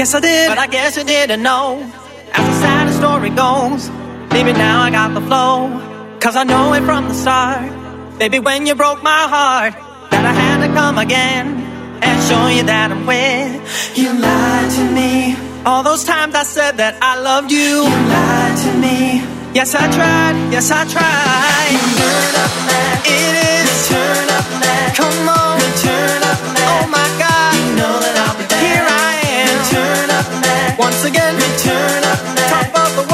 Yes, I did. But I guess you didn't know. As the sad story goes, maybe now I got the flow. Cause I know it from the start. Baby, when you broke my heart, that I had to come again and show you that I'm with. You lied to me. All those times I said that I loved you. You lied to me. Yes, I tried. Yes, I tried. Turn up now. It is. Turn up now. Come on. Turn up now. Oh my God. You know that I'll up. Once again. Turn up now. Top of the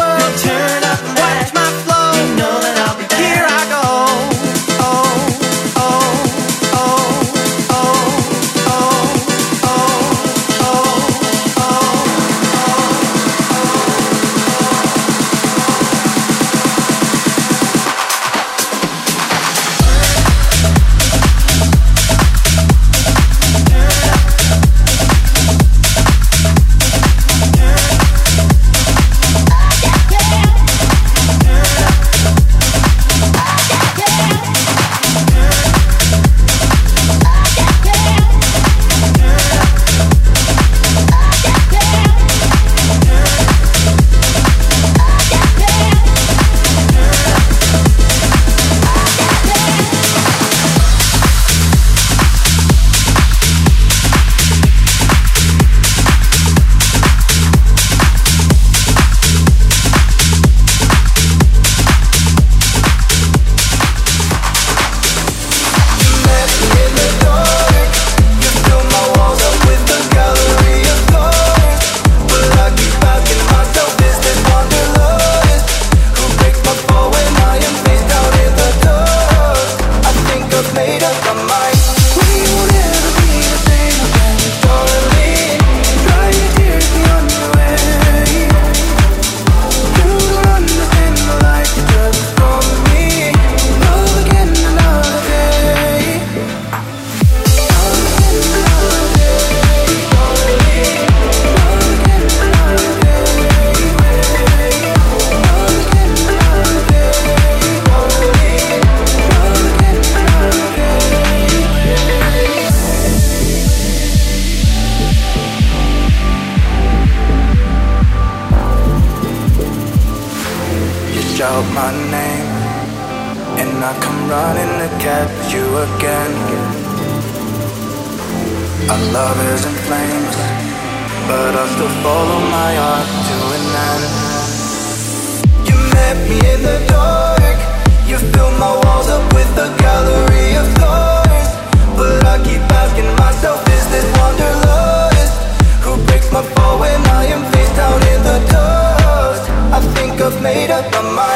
breaks when I am face down in the dust? I think I've made up my mind.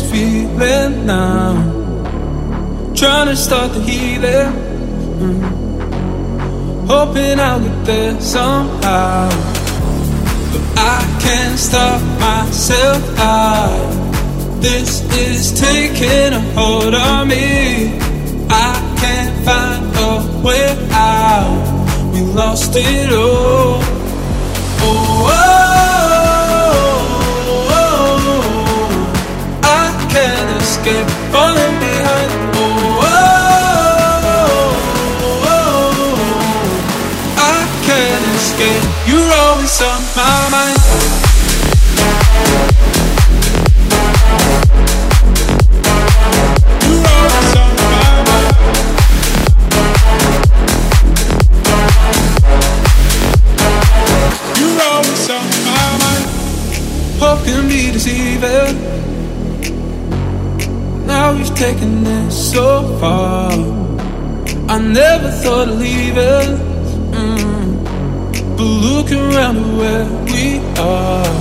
this feeling now. Trying to start the healing. Mm. Hoping I'll get there somehow. But I can't stop myself. I, this is taking a hold on me. I can't find a way out. We lost it all. oh. oh. escape, falling behind. Oh, oh, oh, oh, oh, I can't escape. You're always on my mind. You're always on my mind. You're always on my mind. Hope can be deceiving how we've taken this so far. I never thought of leaving, leave it. Mm. But look around at where we are.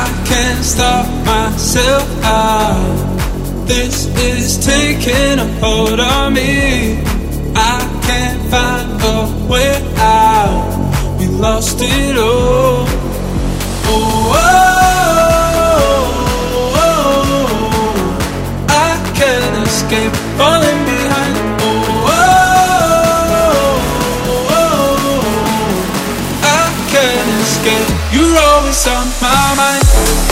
I can't stop myself. out. this is taking a hold on me. I can't find a way out. We lost it all. oh. oh. escape, falling behind. Oh, oh, oh, oh, oh, oh. I can't escape. You're always on my mind.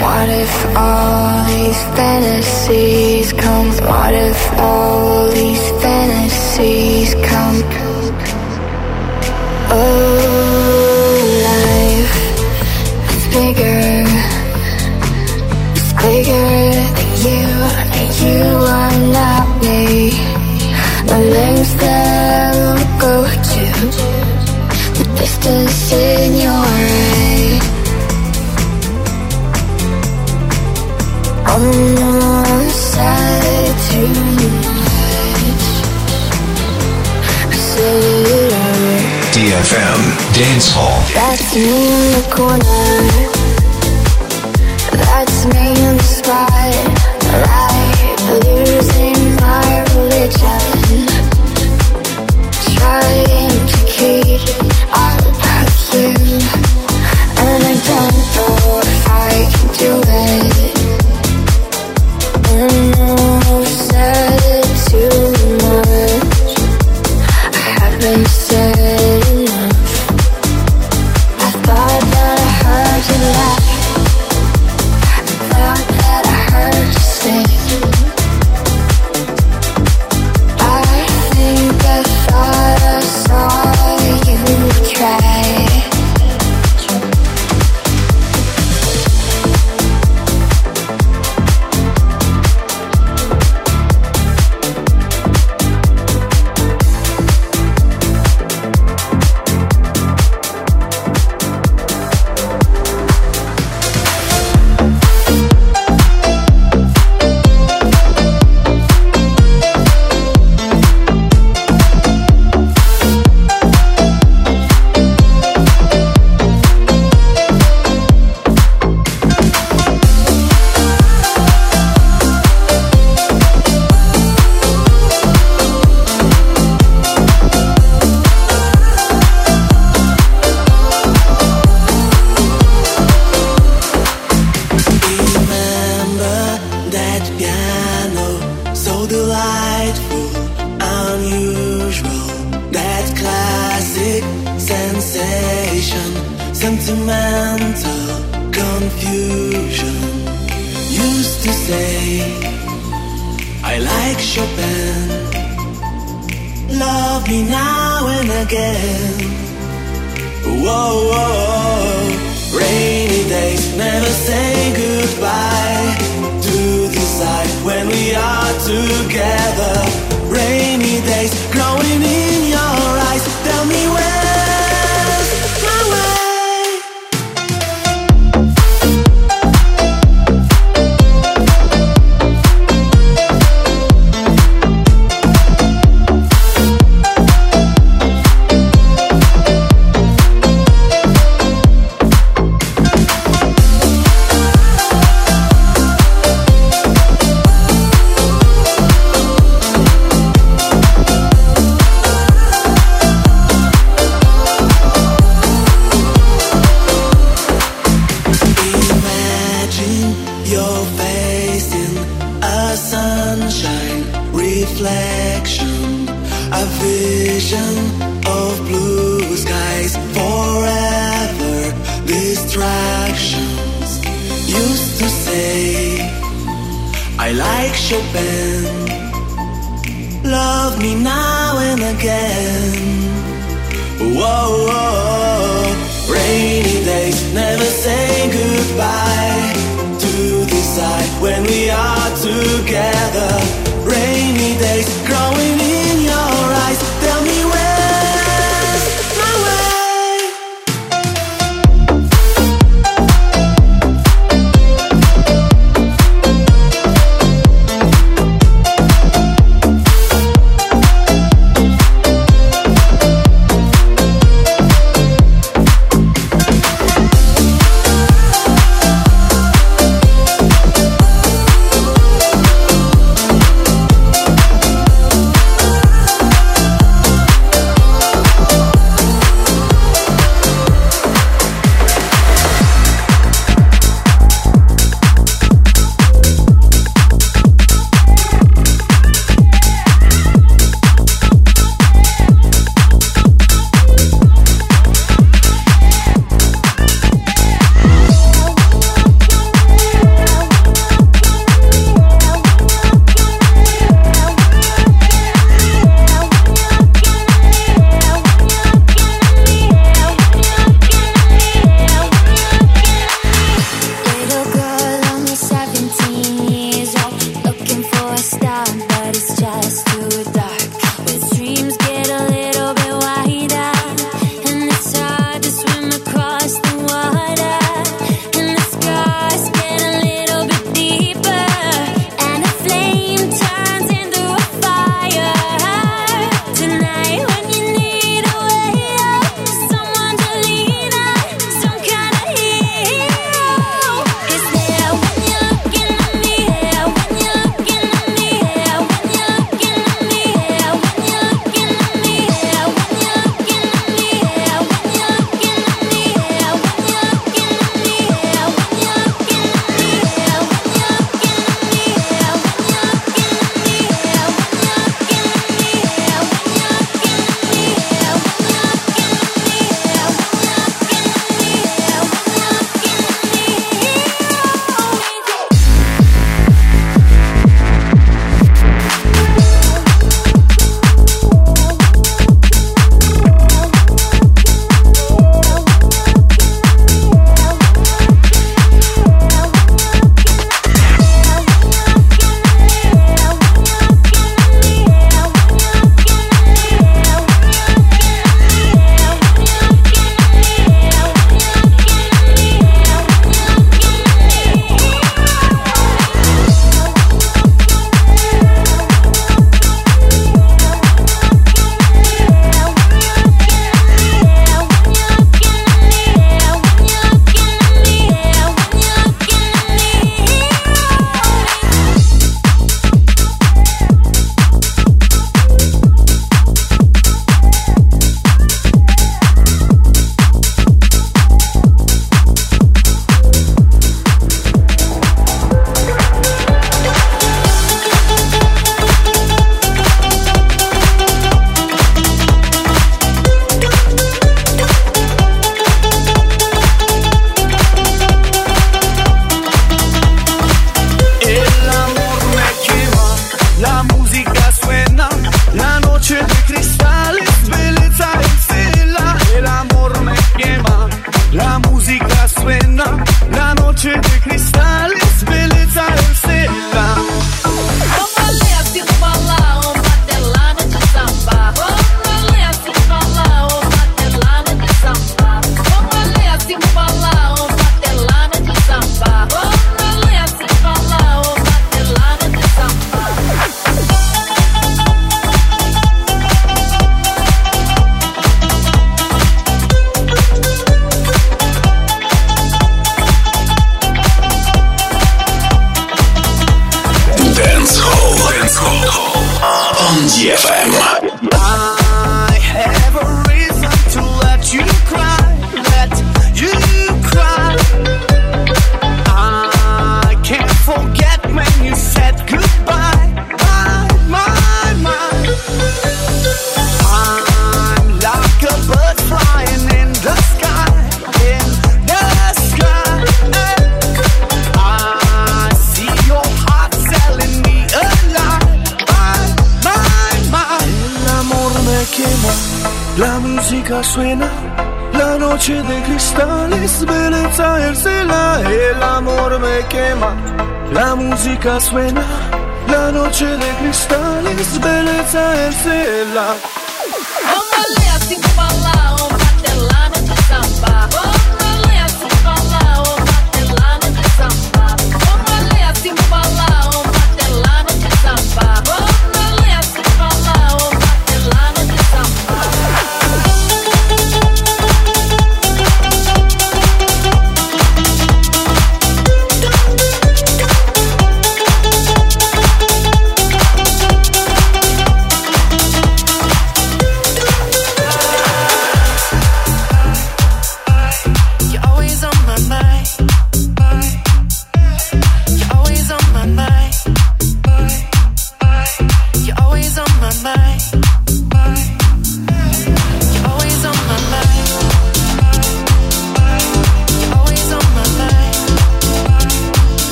What if all these fantasies come? What if all these fantasies come? Oh. dance hall. That's me in the corner. distractions. Used to say, I like Chopin. Love me now and again. Whoa, whoa. rainy days never say goodbye to this side when we are together. Rainy days.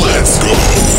Let's go.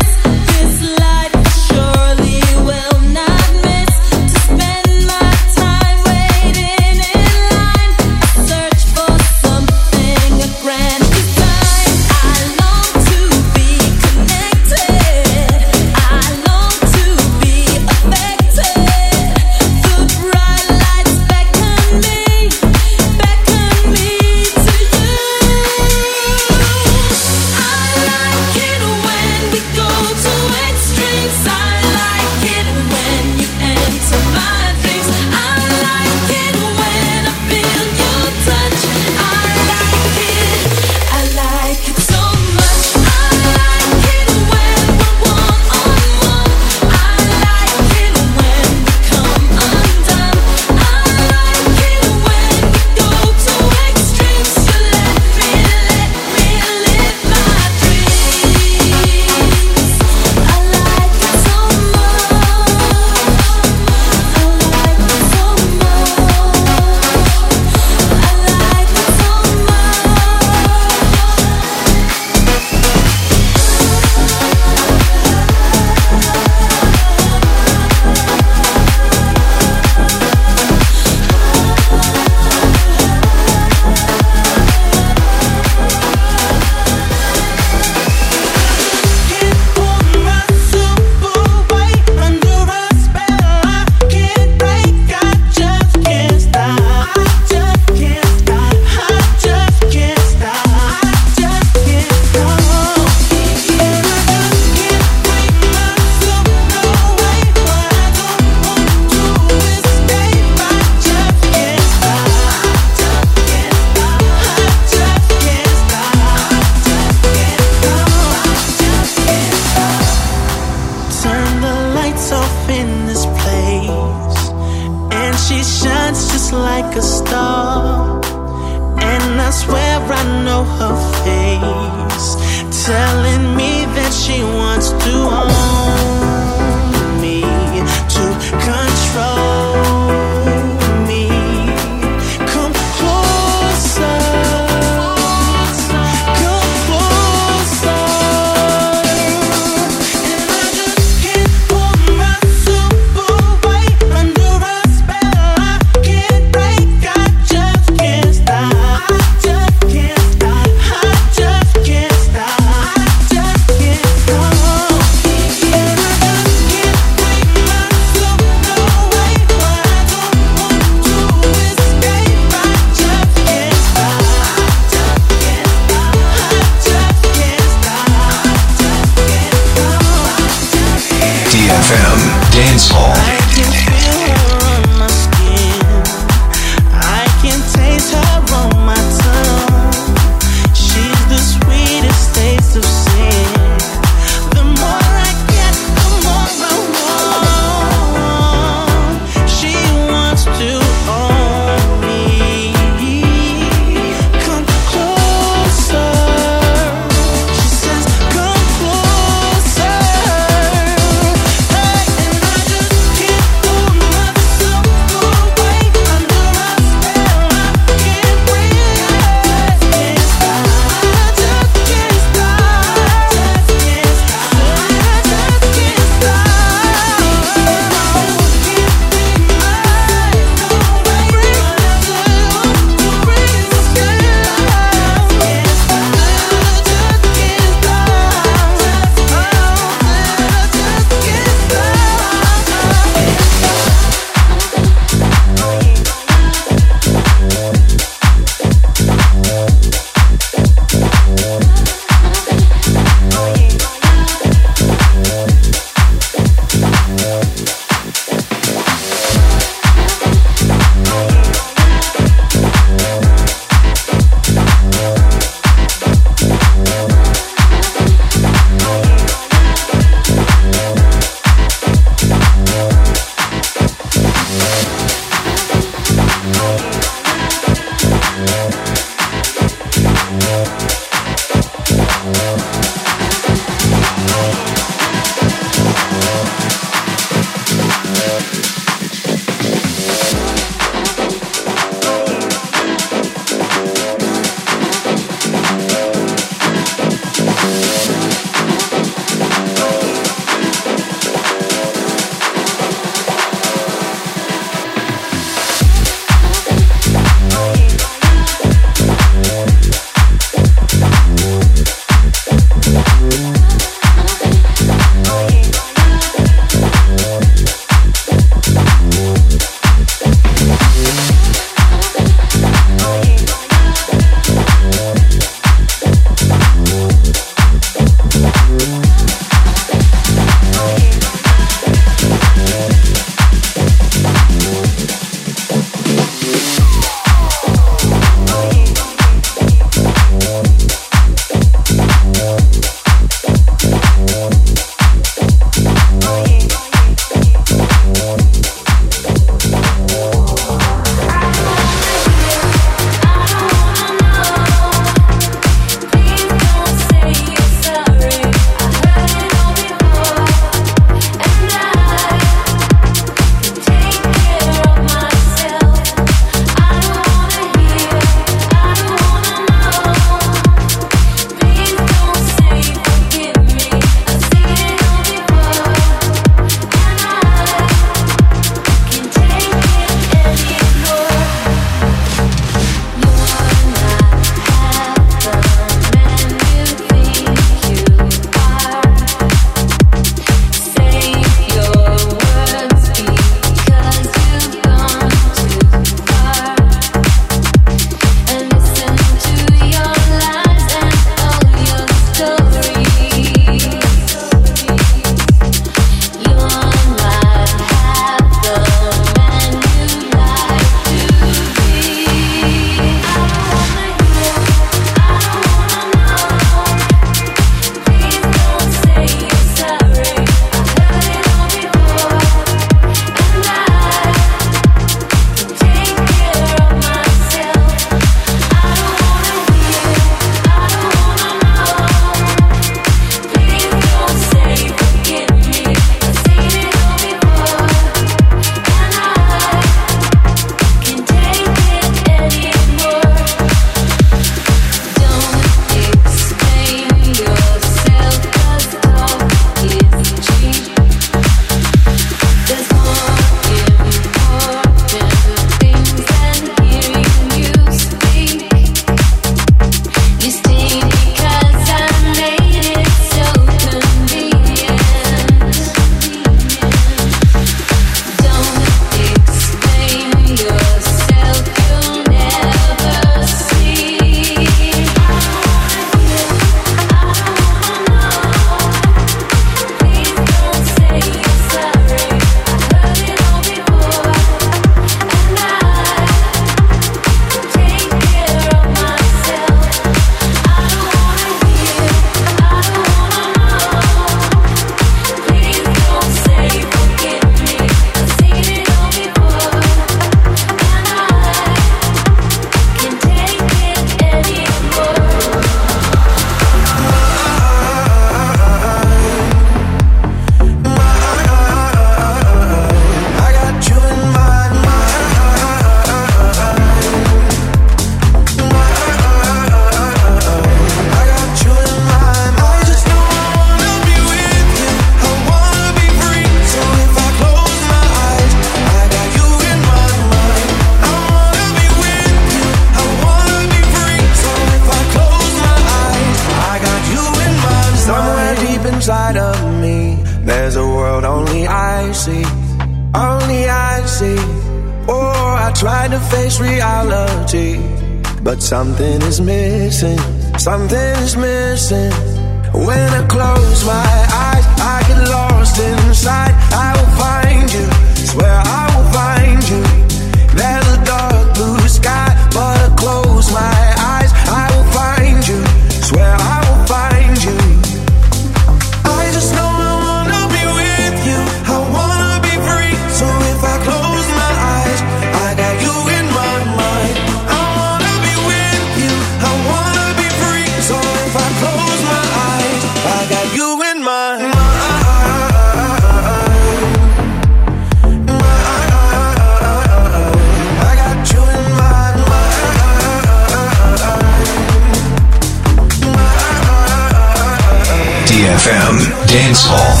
Dance Hall.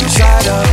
inside of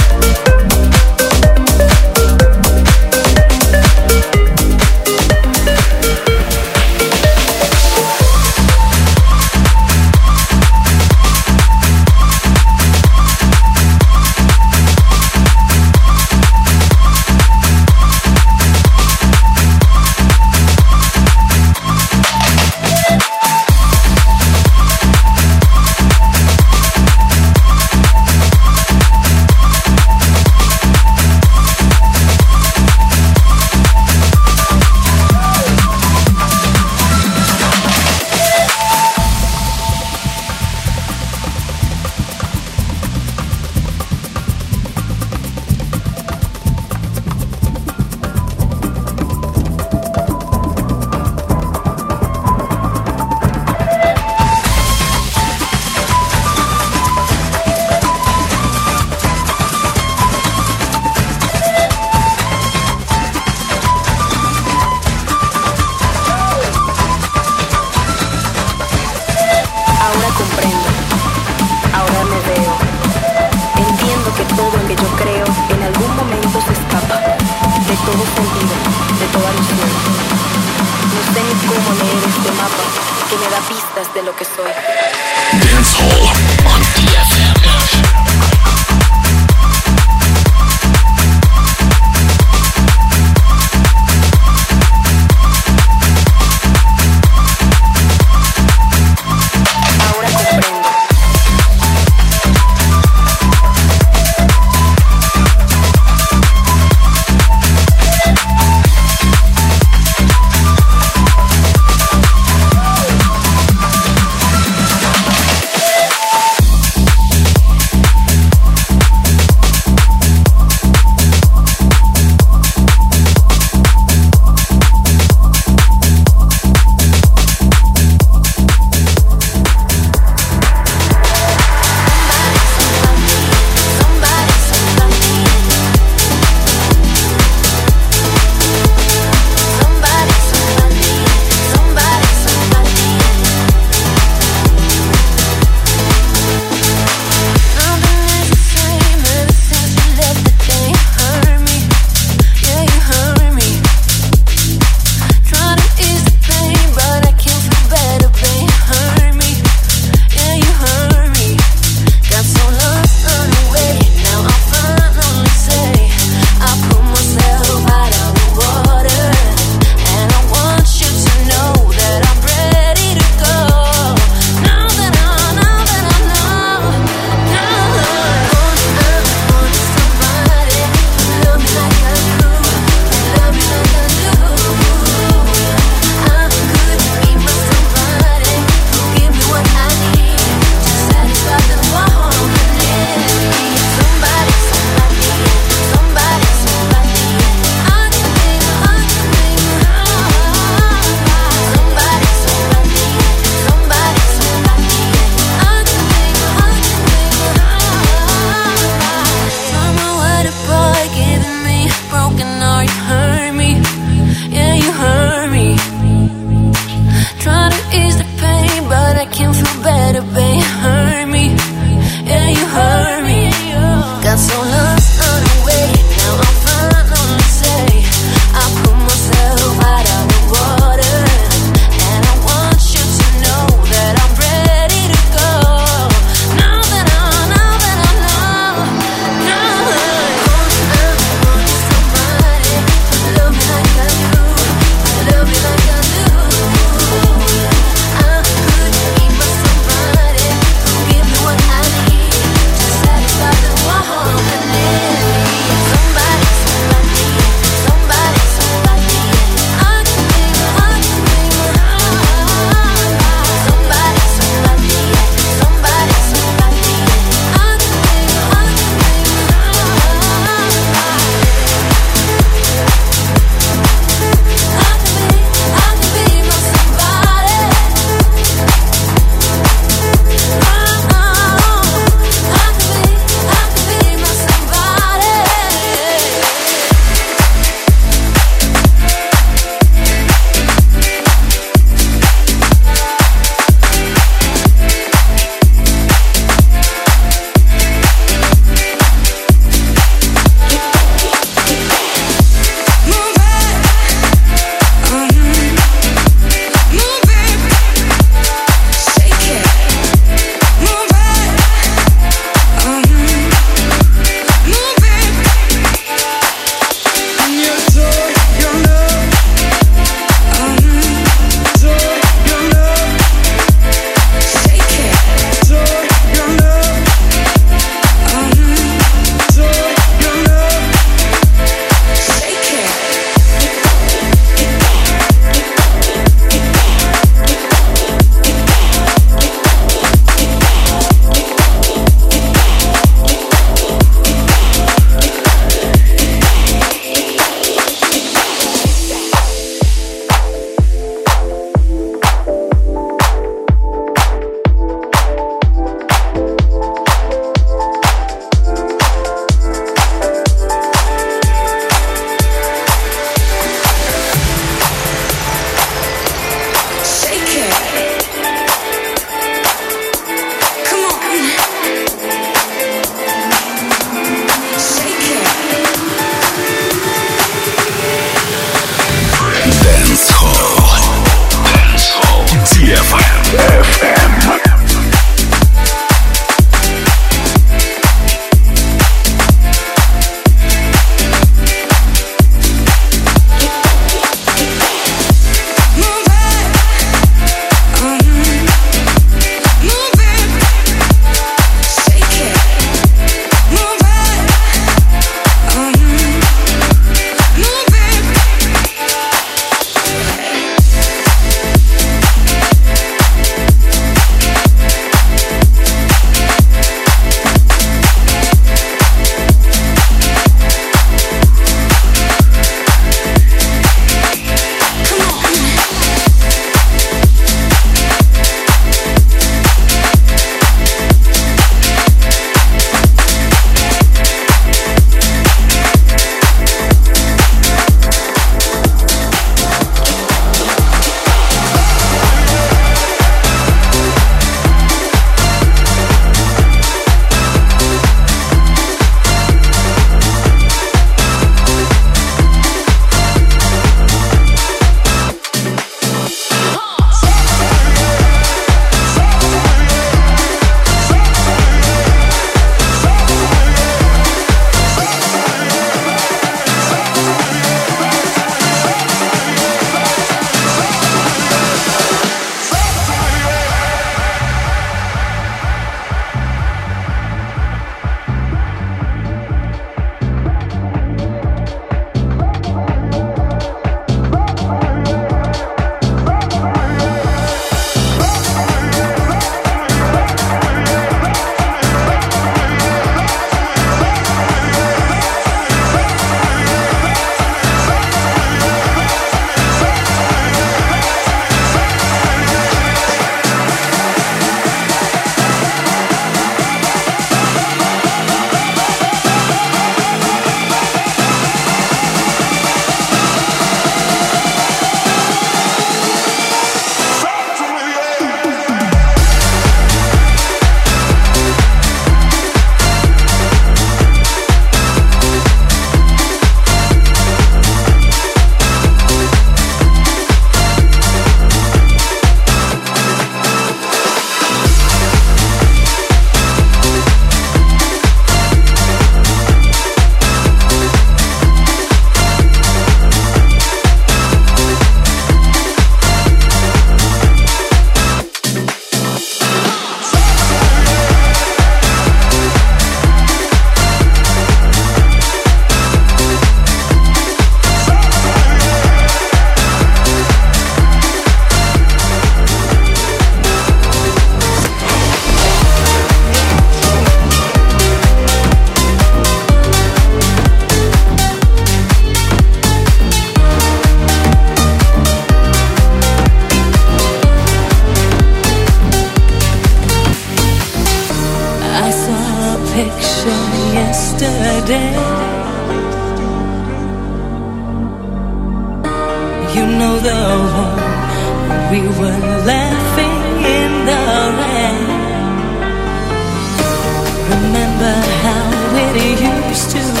used to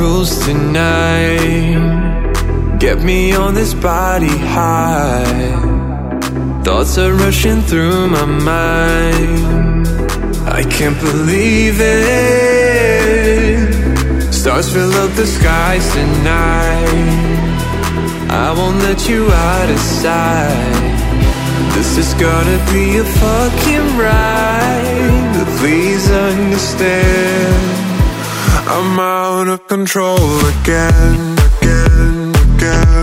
rules tonight. Get me on this body high. Thoughts are rushing through my mind. I can't believe it. Stars fill up the skies tonight. I won't let you out of sight. This is gonna be a fucking ride. Please understand. I'm out of control again, again, again.